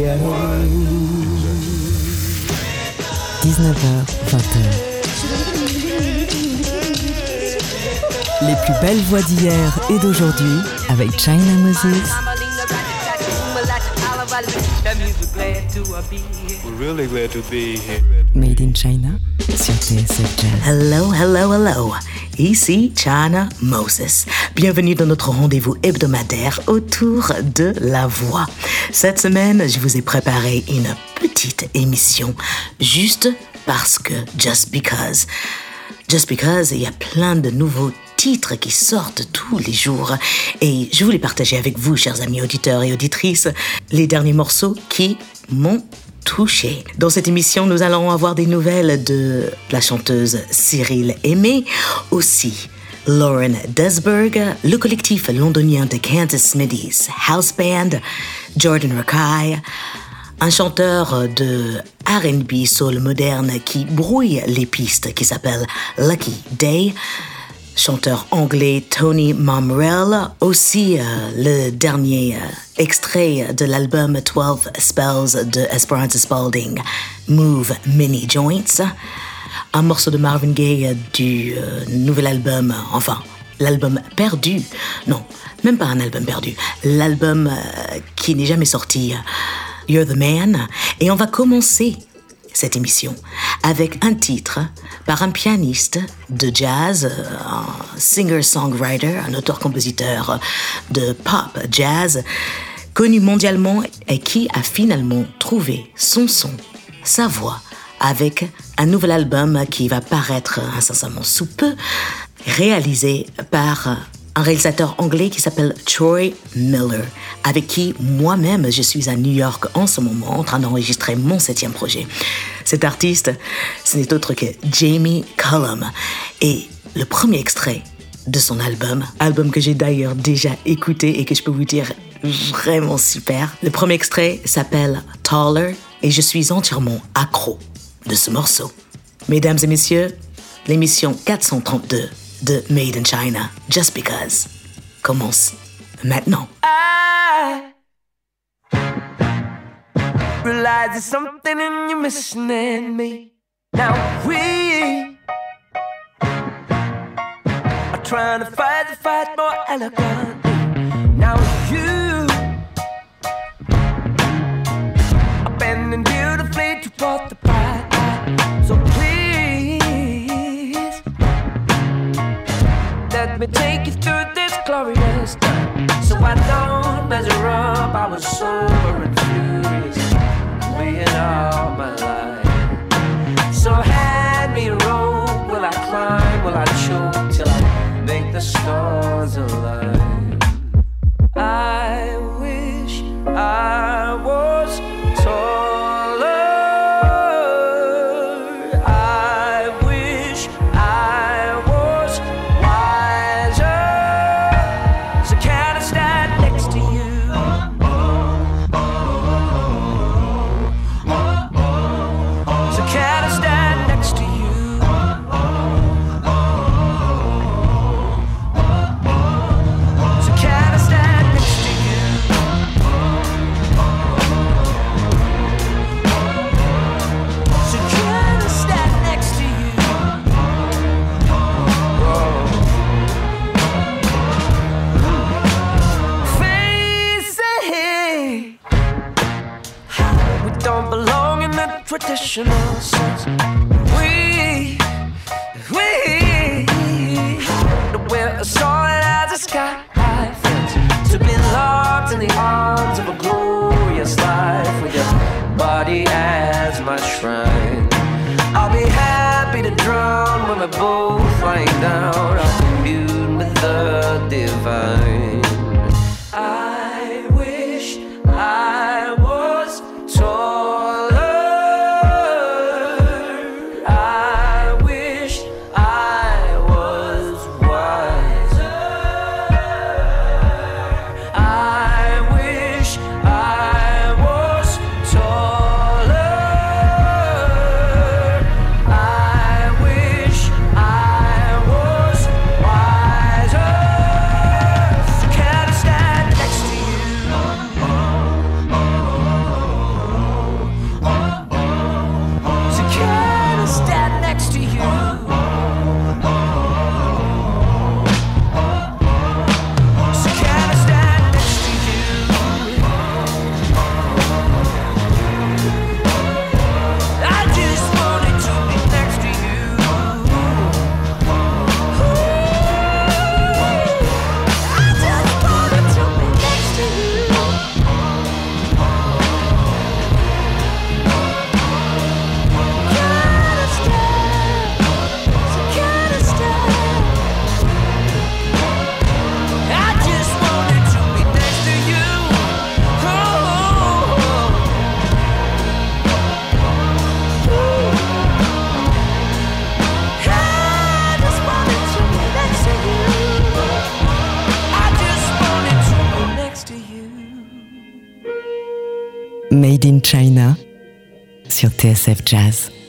19h, 20h. Les plus belles voix d'hier et d'aujourd'hui avec China Moses. Made in China sur TSF Jazz. Hello, hello, hello. Ici China Moses. Bienvenue dans notre rendez-vous hebdomadaire autour de la voix. Cette semaine, je vous ai préparé une petite émission juste parce que, just because. Just because, il y a plein de nouveaux titres qui sortent tous les jours. Et je voulais partager avec vous, chers amis auditeurs et auditrices, les derniers morceaux qui m'ont touché. Dans cette émission, nous allons avoir des nouvelles de la chanteuse Cyril Aimé, aussi Lauren Desberg, le collectif londonien de Kansas Smithies House Band, Jordan Rakai, un chanteur de RB soul moderne qui brouille les pistes qui s'appelle Lucky Day, chanteur anglais Tony Momrell, aussi euh, le dernier euh, extrait de l'album 12 Spells de Esperanza Spalding, Move Mini Joints, un morceau de Marvin Gaye euh, du nouvel album, enfin, l'album perdu, non, même pas un album perdu, l'album qui n'est jamais sorti, You're the Man, et on va commencer cette émission avec un titre par un pianiste de jazz, un singer-songwriter, un auteur-compositeur de pop jazz, connu mondialement et qui a finalement trouvé son son, sa voix, avec un nouvel album qui va paraître incessamment sous peu, réalisé par un réalisateur anglais qui s'appelle Troy Miller, avec qui moi-même je suis à New York en ce moment en train d'enregistrer mon septième projet. Cet artiste, ce n'est autre que Jamie Cullum. Et le premier extrait de son album, album que j'ai d'ailleurs déjà écouté et que je peux vous dire vraiment super. Le premier extrait s'appelle Taller et je suis entièrement accro de ce morceau. Mesdames et messieurs, l'émission 432 de Made in China, Just Because, commence maintenant. I realize there's something in you missing in me. Now we are trying to fight the fight more elegantly. Now you are bending beautifully to part the me take you through this glorious time. So I don't measure up. I was sober and furious, laying out my life. So hand me a rope. Will I climb? Will I choke till I make the stars alive? I wish I was 的什么？Jazz.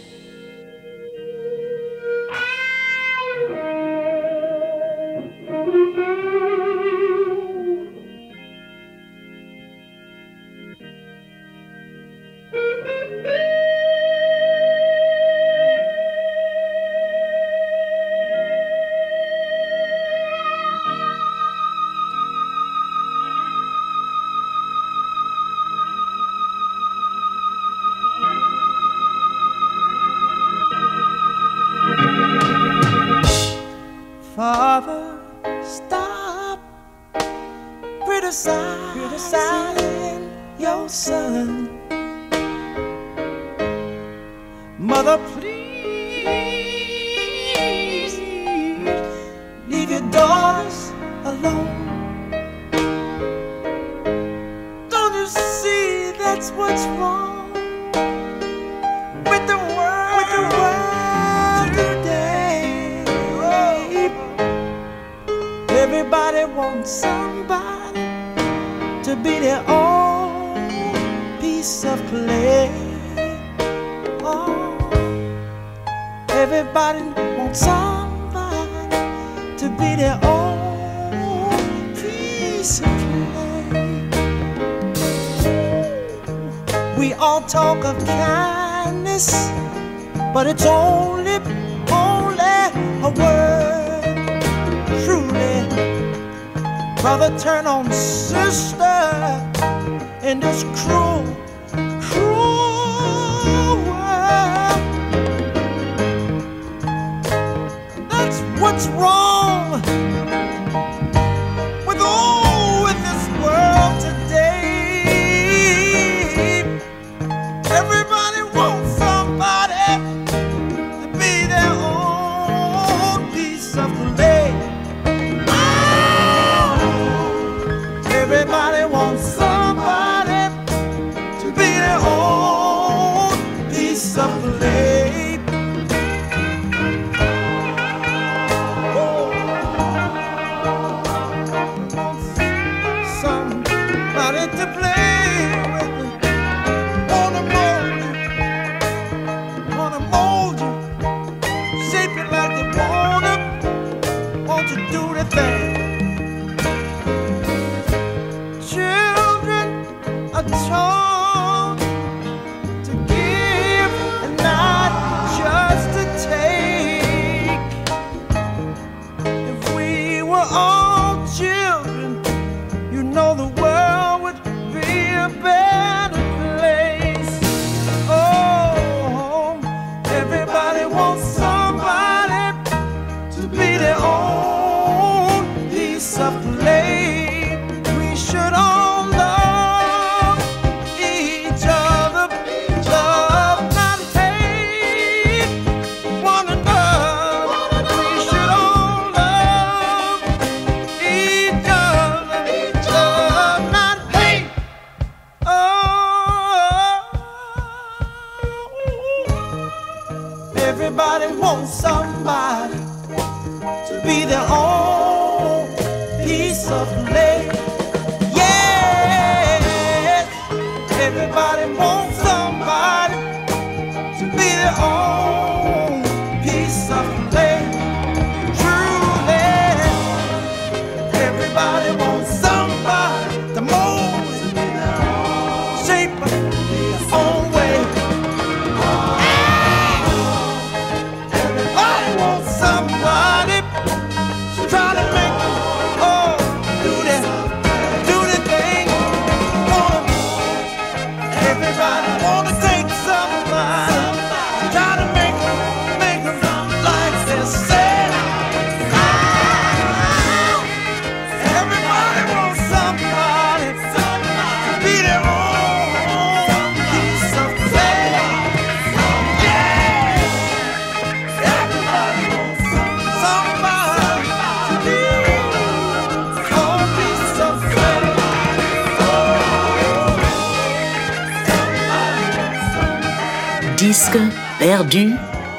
Arap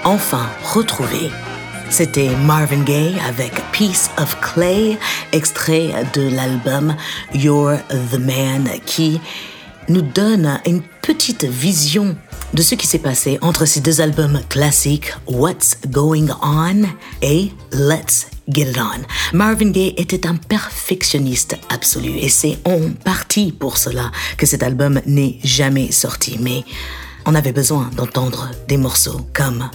enfin retrouvé. C'était Marvin Gaye avec Piece of Clay, extrait de l'album You're the Man, qui nous donne une petite vision de ce qui s'est passé entre ces deux albums classiques, What's Going On et Let's Get It On. Marvin Gaye était un perfectionniste absolu et c'est en partie pour cela que cet album n'est jamais sorti. Mais on avait besoin d'entendre des morceaux comme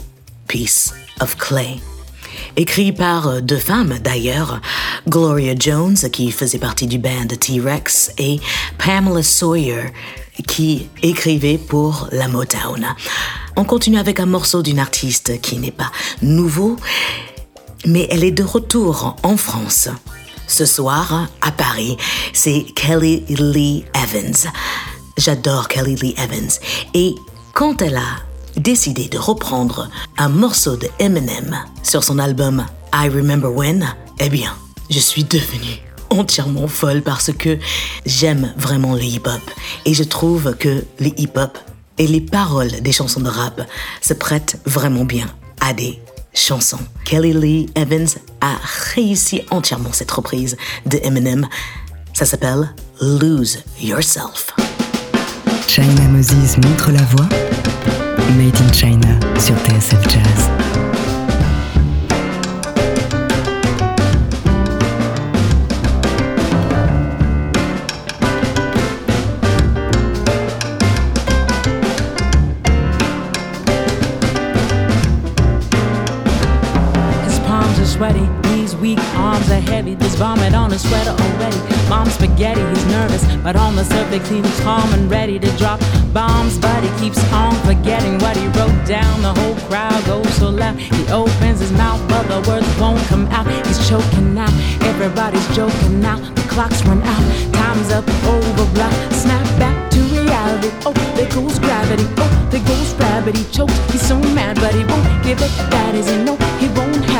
Piece of Clay. Écrit par deux femmes d'ailleurs, Gloria Jones qui faisait partie du band T-Rex et Pamela Sawyer qui écrivait pour la Motown. On continue avec un morceau d'une artiste qui n'est pas nouveau, mais elle est de retour en France. Ce soir, à Paris, c'est Kelly Lee Evans. J'adore Kelly Lee Evans. Et quand elle a décidé de reprendre un morceau de Eminem sur son album I Remember When, eh bien, je suis devenue entièrement folle parce que j'aime vraiment le hip-hop et je trouve que le hip-hop et les paroles des chansons de rap se prêtent vraiment bien à des chansons. Kelly Lee Evans a réussi entièrement cette reprise de Eminem. Ça s'appelle Lose Yourself. Moses montre la voix. Made in China sur TSF Jazz. Vomit on his sweater already. Mom's spaghetti, he's nervous, but on the surface he's calm and ready to drop bombs. But he keeps on forgetting what he wrote down. The whole crowd goes so loud. He opens his mouth, but the words won't come out. He's choking now. Everybody's joking now. The clock's run out. Time's up, over, blah. Snap back to reality. Oh, there goes gravity. Oh, there goes gravity. Choke. He's so mad, but he won't give up. That is, he know he won't have it.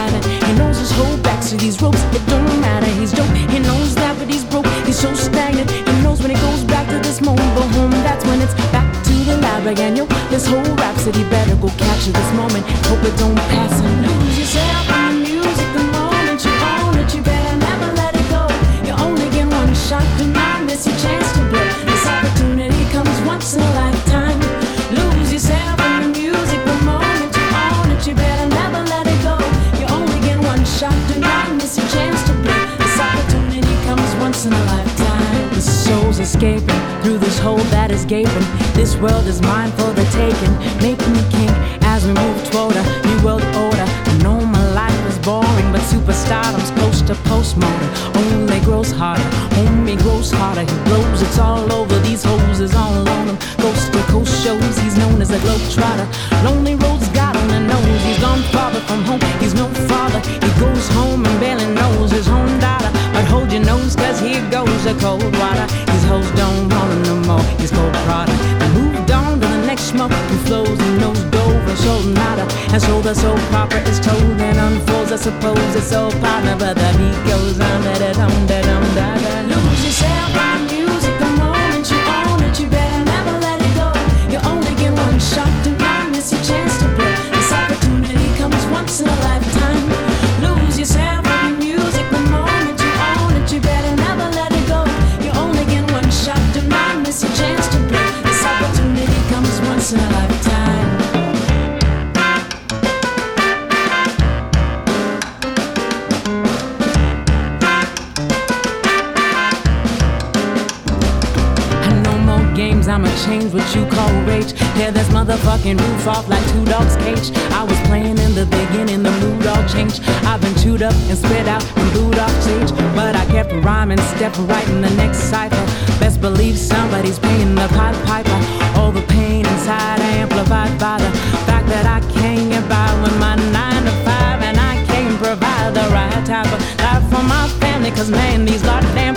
His whole back to these ropes. It don't matter. He's dope. He knows that, but he's broke. He's so stagnant. He knows when he goes back to this mobile home. That's when it's back to the lab again. Yo, this whole rhapsody better go capture this moment. Hope it don't pass and lose yourself soul's escaping through this hole that is gaping. This world is mine for the taking. Make me king as we move toward a new world order. I know my life is boring, but superstardom's coast to post. Only grows harder, only grows harder. He blows, it's all over. These hoes is all on him. Coast to coast shows, he's known as a globetrotter. Lonely roads got on the nose. He's gone farther from home. He's no father. He goes home and barely knows his own daughter. But hold your nose, cause here goes the cold water. These hoes don't want him no more. He's cold product. They moved on to the next smoke who flows and knows Dover, so nada. And so the soap opera is told and unfolds. I suppose it's so partner, but the beat goes on. Da da dum da dum da da. Lose yourself in I'ma change what you call rage. Tear this motherfucking roof off like two dogs' cage. I was playing in the beginning, the mood all changed. I've been chewed up and spit out and booed off stage. But I kept rhyming, stepped right in the next cipher. Best believe somebody's paying the Pied Piper. All the pain inside amplified by the fact that I can't get by with my nine to five. And I can't provide the right type of life for my family. Cause man, these goddamn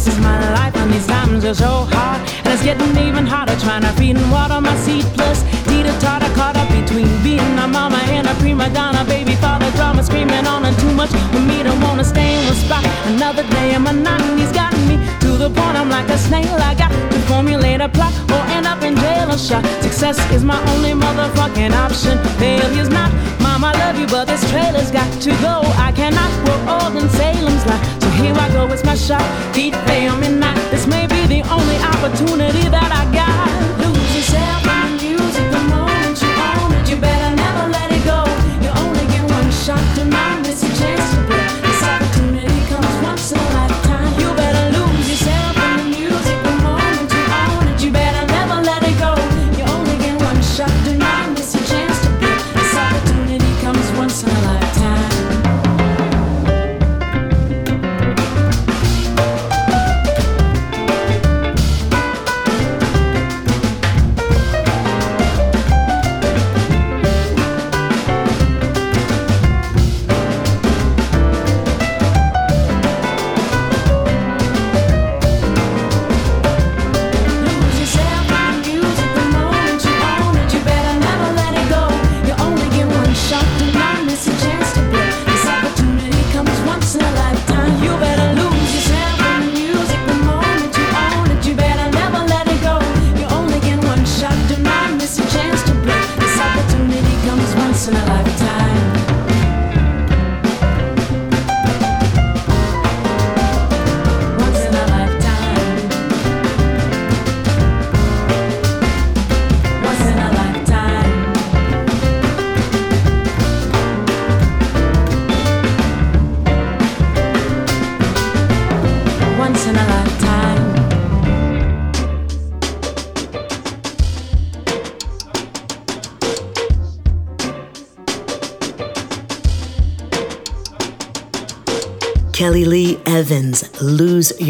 This is my life, and these times are so hard. And it's getting even harder trying to feed and water my seed. Plus, teeter totter caught up between being a mama and a prima donna. Baby father drama screaming on and too much for me to wanna stay in one spot. Another day of monotony's gotten me to the point I'm like a snail. I got to formulate a plot or end up in jail or shot. Success is my only motherfucking option. Failure's not. Mom, I love you, but this trailer's got to go. I cannot grow old in Salem's life. So here I go, it's my shot. Deep, damn, and not. This may be the only opportunity that I got.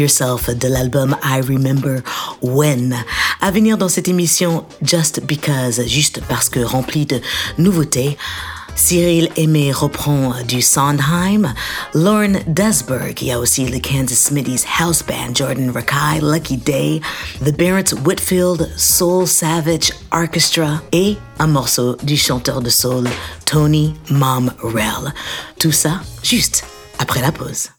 Yourself de l'album I Remember When. À venir dans cette émission Just Because, juste parce que remplie de nouveautés, Cyril Aimé reprend du Sondheim, Lauren Desberg, il y a aussi le Kansas Smithies House Band, Jordan Rakai, Lucky Day, The Barrett Whitfield Soul Savage Orchestra et un morceau du chanteur de soul Tony Momrell. Tout ça juste après la pause.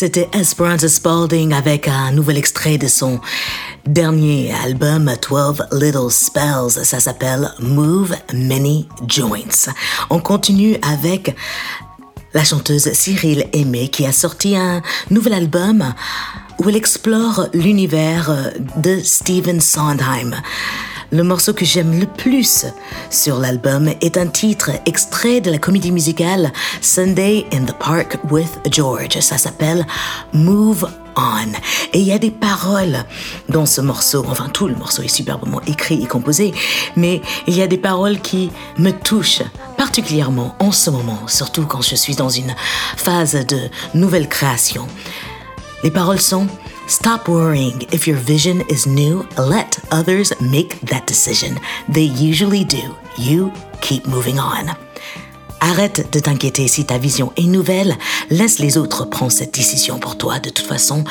C'était Esperanza Spalding avec un nouvel extrait de son dernier album 12 Little Spells. Ça s'appelle Move Many Joints. On continue avec la chanteuse Cyril Aimé qui a sorti un nouvel album où elle explore l'univers de Stephen Sondheim. Le morceau que j'aime le plus sur l'album est un titre extrait de la comédie musicale Sunday in the Park with George. Ça s'appelle Move On. Et il y a des paroles dans ce morceau. Enfin, tout le morceau est superbement écrit et composé, mais il y a des paroles qui me touchent particulièrement en ce moment, surtout quand je suis dans une phase de nouvelle création. Les paroles sont Stop worrying if your vision is new. Let others make that decision. They usually do. You keep moving on. Arrête de t'inquiéter si ta vision est nouvelle. Laisse les autres prendre cette décision pour toi. De toute façon,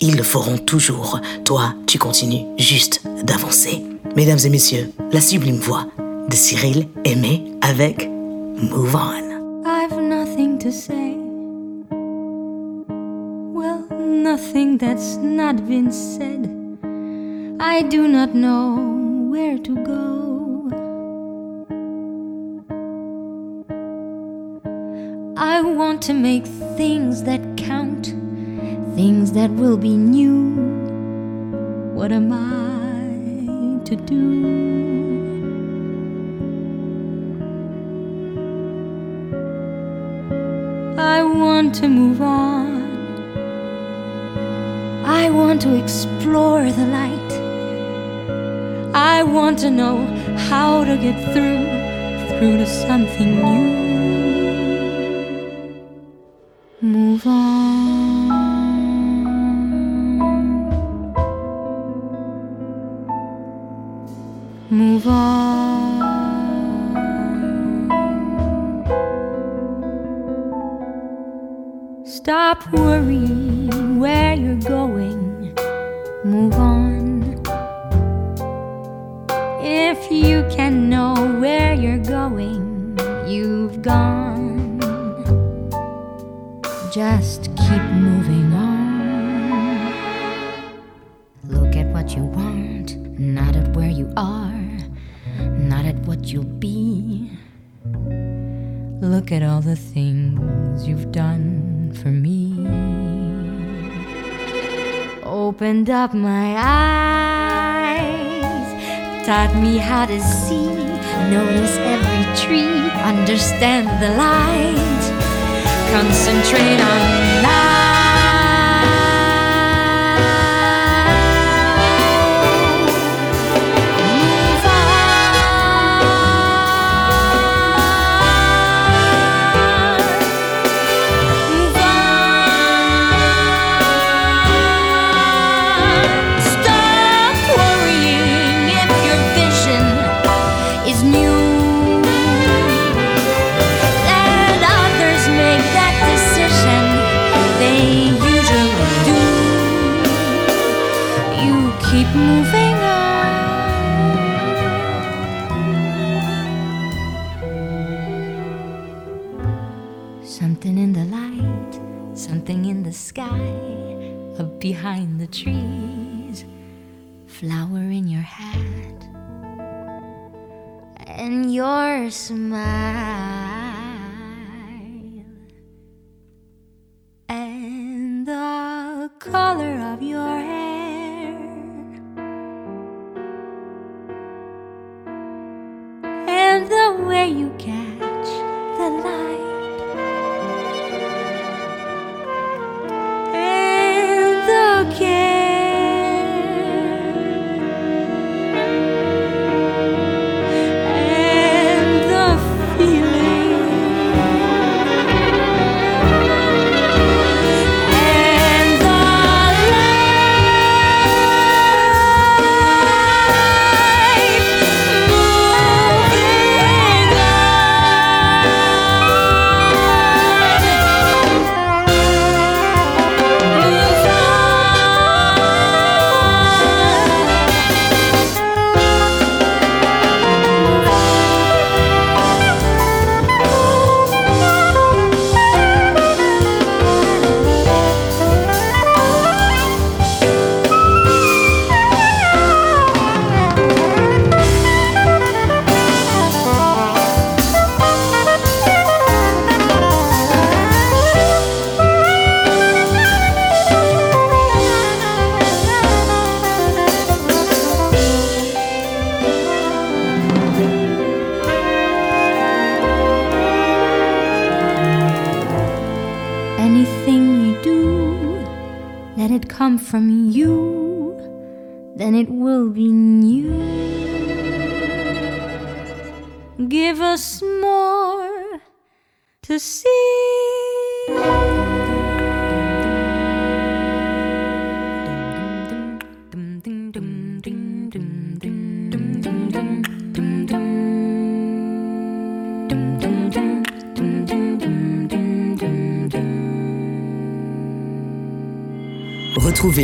ils le feront toujours. Toi, tu continues juste d'avancer. Mesdames et messieurs, la sublime voix de Cyril Aimé avec Move On. I've nothing to say. Nothing that's not been said. I do not know where to go. I want to make things that count, things that will be new. What am I to do? I want to move on. I want to explore the light. I want to know how to get through, through to something new. Move on. Notice every tree, understand the light, concentrate on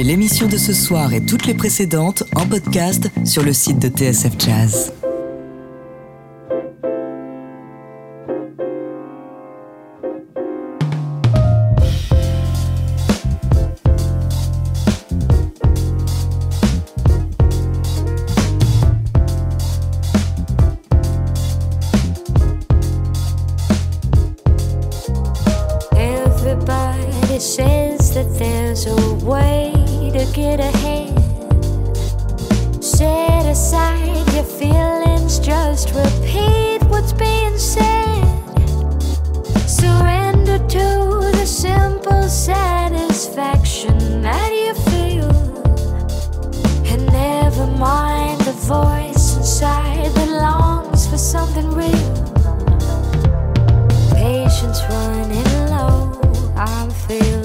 L'émission de ce soir et toutes les précédentes en podcast sur le site de TSF Jazz. inside that longs for something real. Patience running low, I'm feeling.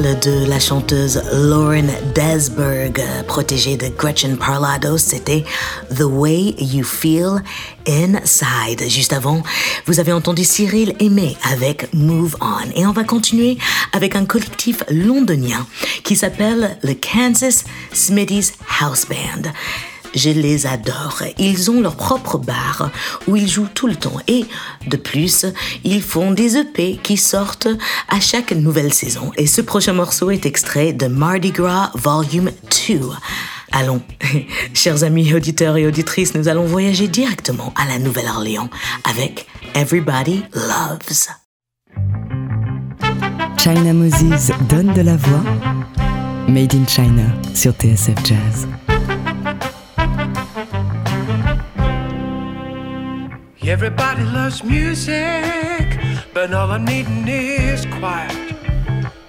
De la chanteuse Lauren Desberg, protégée de Gretchen Parlado, c'était The Way You Feel Inside. Juste avant, vous avez entendu Cyril Aimé avec Move On. Et on va continuer avec un collectif londonien qui s'appelle le Kansas Smitty's House Band. Je les adore. Ils ont leur propre bar où ils jouent tout le temps. Et de plus, ils font des EP qui sortent à chaque nouvelle saison. Et ce prochain morceau est extrait de Mardi Gras Volume 2. Allons, chers amis auditeurs et auditrices, nous allons voyager directement à la Nouvelle-Orléans avec Everybody Loves. China Moses donne de la voix. Made in China sur TSF Jazz. Everybody loves music, but all I'm needing is quiet.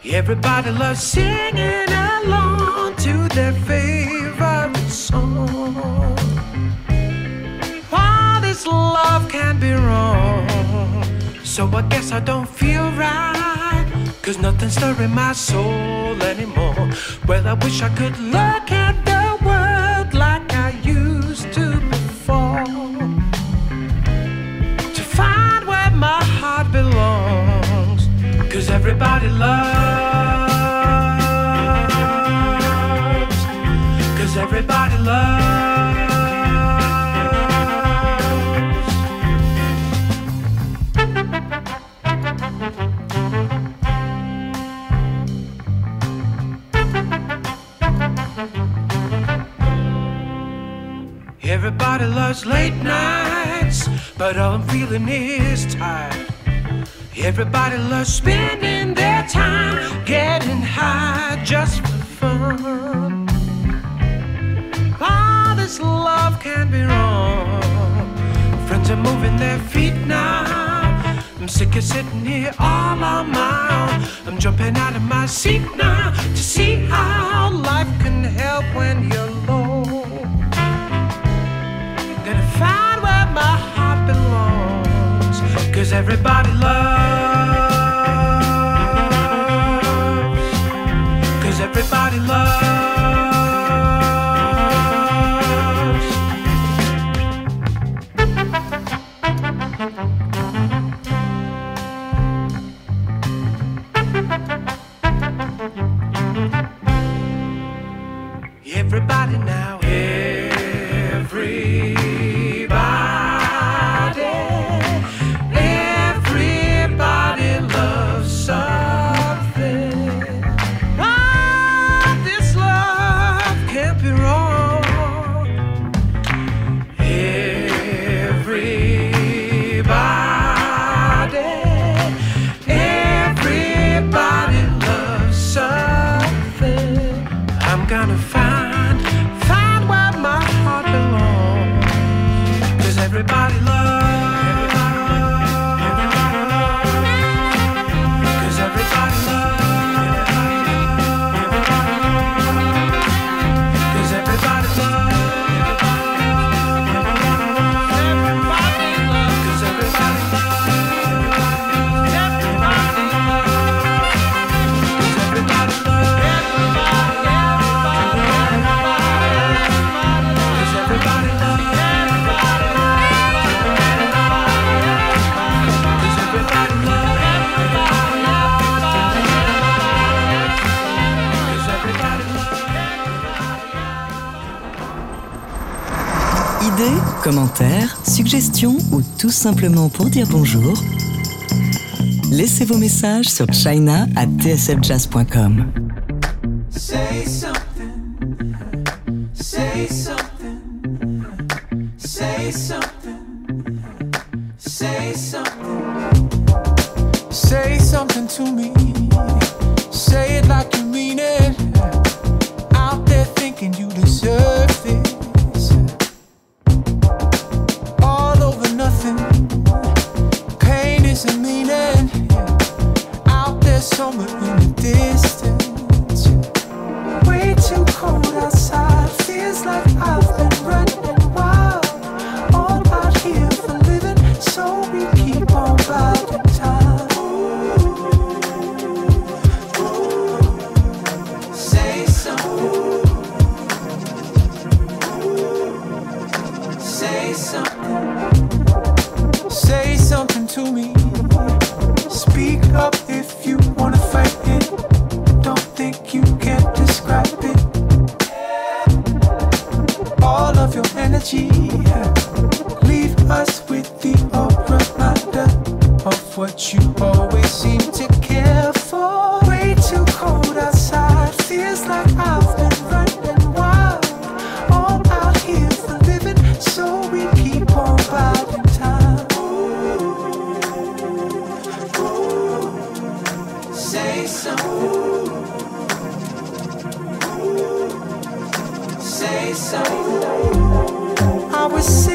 Everybody loves singing along to their favorite song. All this love can be wrong, so I guess I don't feel right. Cause nothing's stirring my soul anymore. Well, I wish I could look at the everybody loves. Cause everybody loves. Everybody loves late nights, but all I'm feeling is tired. Everybody loves spending their time getting high just for fun. All this love can be wrong. Friends are moving their feet now. I'm sick of sitting here all on my own. I'm jumping out of my seat now to see how life can help when you're low. Gonna find where my heart belongs. Cause everybody loves. commentaires, suggestions ou tout simplement pour dire bonjour, laissez vos messages sur china at tsfjazz.com. To me. was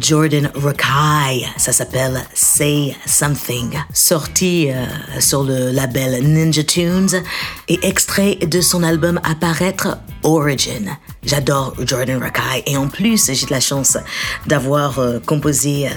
Jordan Rakai, ça s'appelle Say Something, sorti euh, sur le label Ninja Tunes. Et extrait de son album à paraître Origin. J'adore Jordan Rakai et en plus j'ai de la chance d'avoir euh, composé, euh,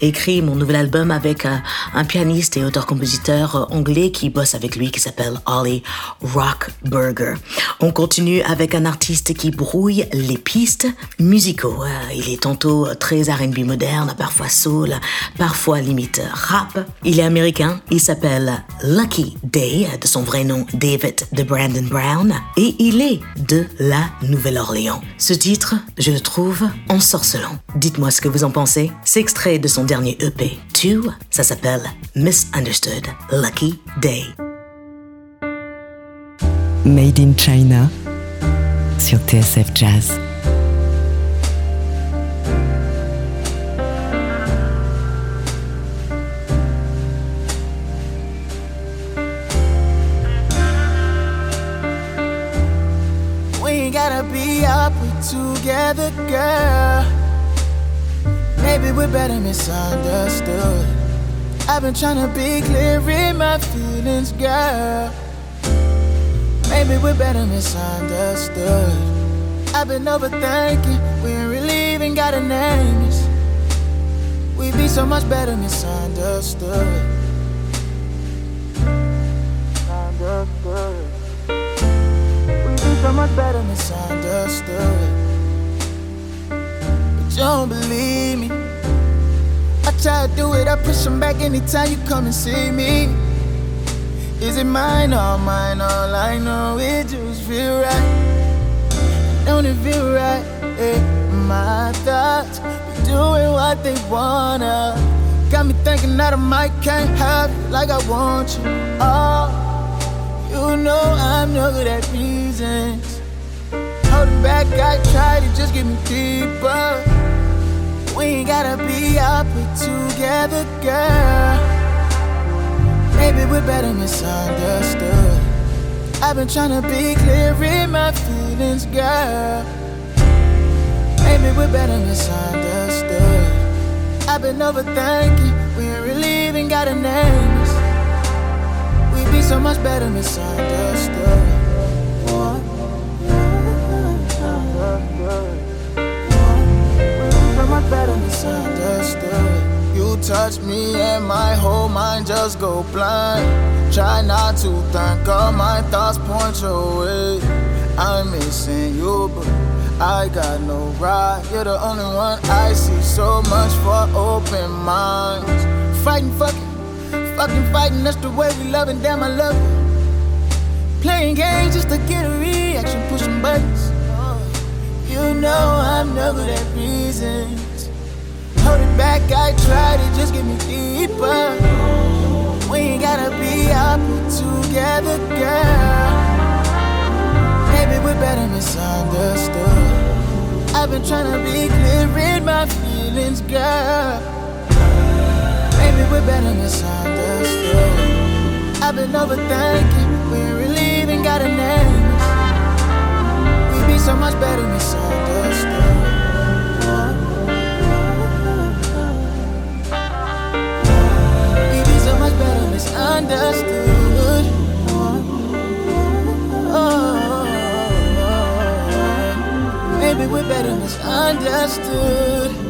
écrit mon nouvel album avec euh, un pianiste et auteur-compositeur euh, anglais qui bosse avec lui qui s'appelle Ollie Rockburger. On continue avec un artiste qui brouille les pistes musicaux. Il est tantôt très R&B moderne, parfois soul, parfois limite rap. Il est américain, il s'appelle Lucky Day, de son vrai nom David de Brandon Brown, et il est de la Nouvelle-Orléans. Ce titre, je le trouve ensorcelant. Dites-moi ce que vous en pensez. C'est extrait de son dernier EP, Two, ça s'appelle Misunderstood Lucky Day. Made in China sur TSF Jazz. We ain't gotta be up together, girl. Maybe we're better misunderstood. I've been trying to be clear in my feelings, girl. Maybe we're better misunderstood. I've been overthinking, we ain't really even got a name. We'd be so much better misunderstood. Misunderstood. So much better misunderstood. But you don't believe me. I try to do it, I push them back anytime you come and see me. Is it mine or mine? All I know it just feel right. Don't it feel right? Eh, my thoughts be doing what they wanna. Got me thinking that I might can't have you like I want you. Oh, you know I'm no good at reasons. Holding back, I try to just get me deeper. We ain't gotta be up together, girl. Maybe we're better misunderstood. I've been trying to be clear in my feelings, girl. Maybe we're better misunderstood. I've been overthinking, we ain't really even got a name. We'd be so much better misunderstood. Better misunderstood. You touch me and my whole mind just go blind. Try not to think all my thoughts point your way. I'm missing you, but I got no right. You're the only one I see. So much for open minds. Fighting, fucking, fucking fighting. That's the way we love, and damn, I love you. Playing games just to get a reaction, pushing buttons. You know I'm no good at reasons. Hold it back, I try to just get me deeper. We ain't gotta be up together, girl. Maybe we're better misunderstood. I've been trying to be clear in my feelings, girl. Maybe we're better misunderstood. I've been overthinking, we really even got a name. So much better misunderstood. We'd so much better misunderstood. Oh, maybe we're better misunderstood.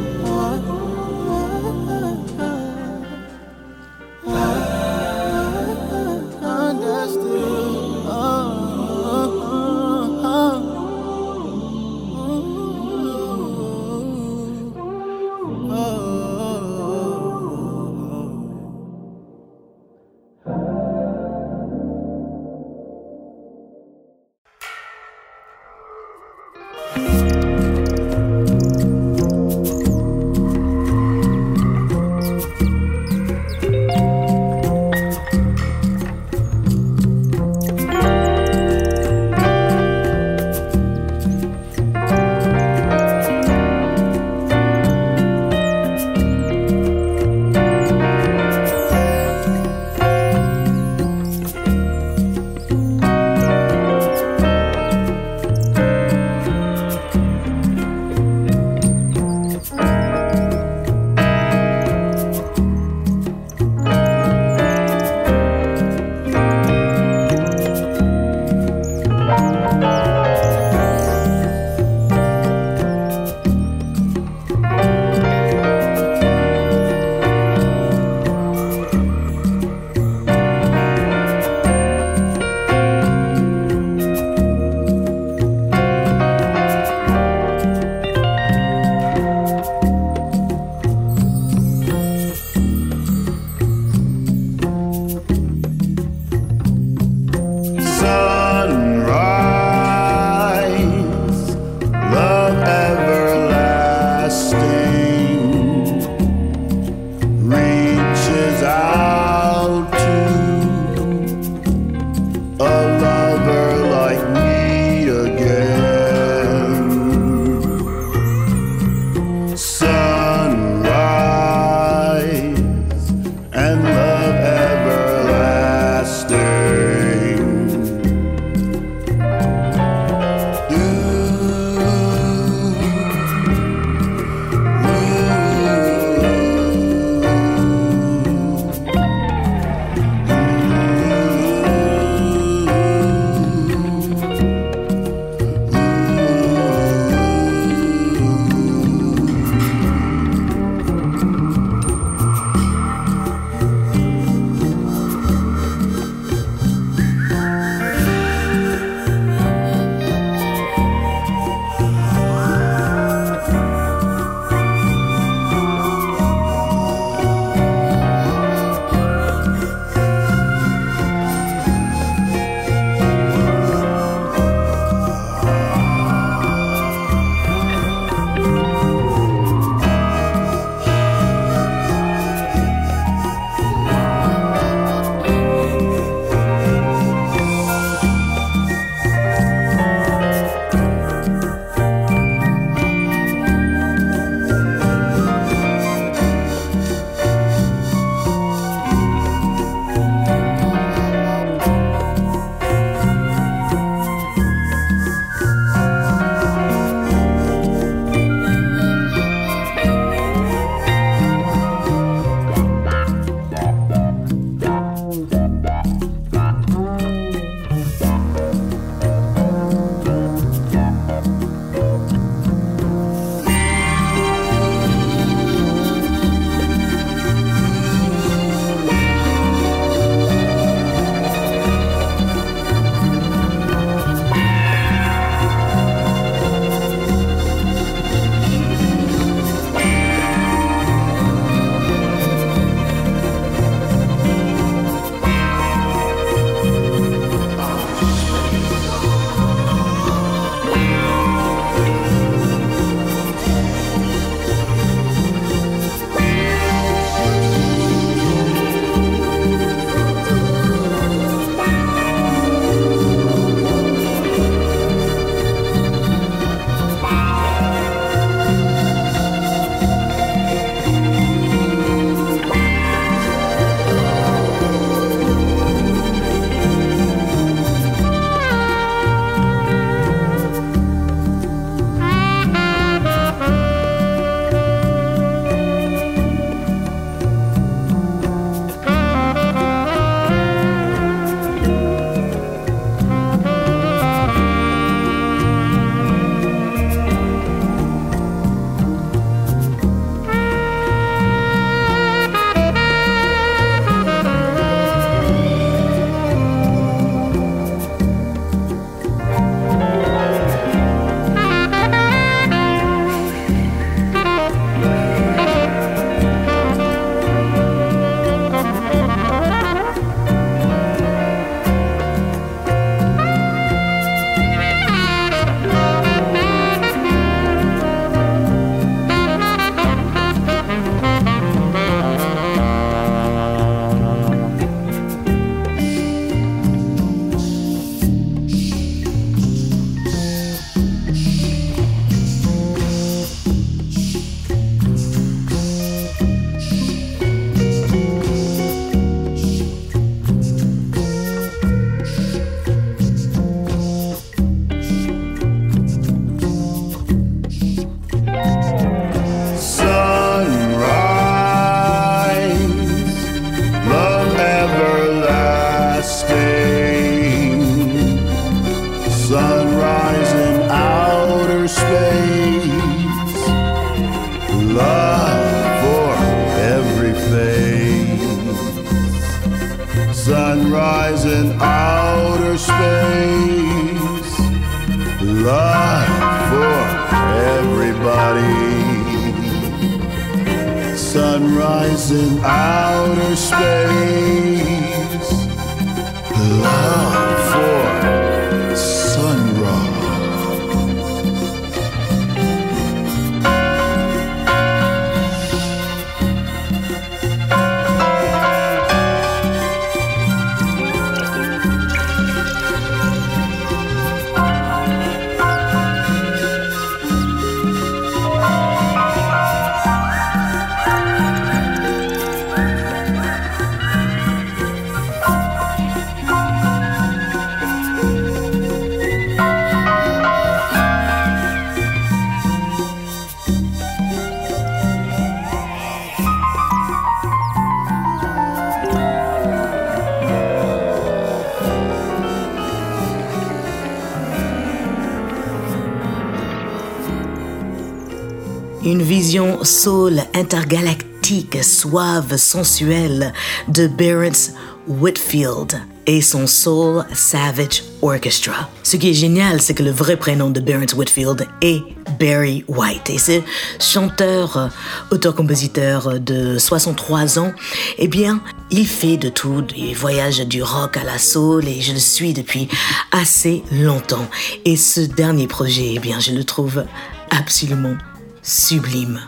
Soul intergalactique, suave, sensuelle de Barrett Whitfield et son Soul Savage Orchestra. Ce qui est génial, c'est que le vrai prénom de Barrett Whitfield est Barry White. Et ce chanteur, auteur-compositeur de 63 ans, eh bien, il fait de tout. Il voyage du rock à la soul et je le suis depuis assez longtemps. Et ce dernier projet, eh bien, je le trouve absolument sublime.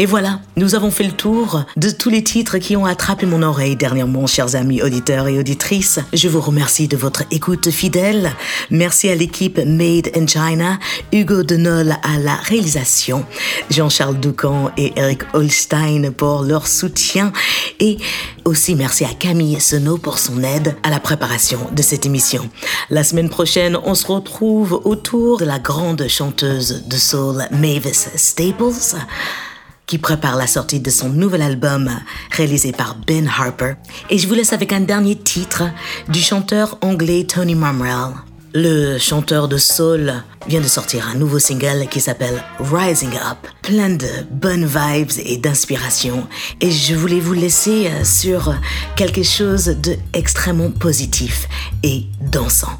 Et voilà, nous avons fait le tour de tous les titres qui ont attrapé mon oreille dernièrement, chers amis auditeurs et auditrices. Je vous remercie de votre écoute fidèle. Merci à l'équipe Made in China, Hugo Denol à la réalisation, Jean-Charles Doucan et Eric Holstein pour leur soutien et aussi merci à Camille Senot pour son aide à la préparation de cette émission. La semaine prochaine, on se retrouve autour de la grande chanteuse de soul Mavis Staples qui prépare la sortie de son nouvel album réalisé par Ben Harper. Et je vous laisse avec un dernier titre du chanteur anglais Tony Marmrell. Le chanteur de soul vient de sortir un nouveau single qui s'appelle Rising Up, plein de bonnes vibes et d'inspiration. Et je voulais vous laisser euh, sur quelque chose d'extrêmement positif et dansant.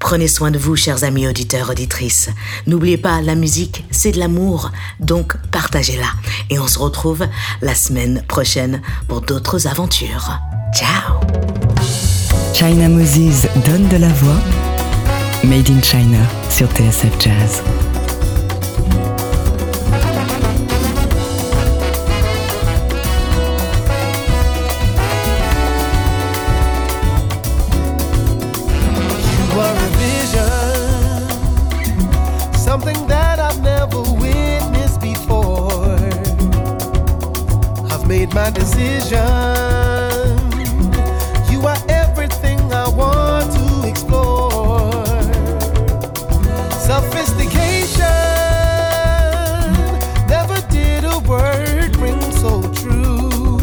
Prenez soin de vous, chers amis auditeurs, auditrices. N'oubliez pas, la musique, c'est de l'amour, donc partagez-la. Et on se retrouve la semaine prochaine pour d'autres aventures. Ciao China Moses donne de la voix. Made in China sur TSF Jazz. Made my decision. You are everything I want to explore. Sophistication never did a word ring so true.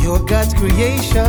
You're God's creation,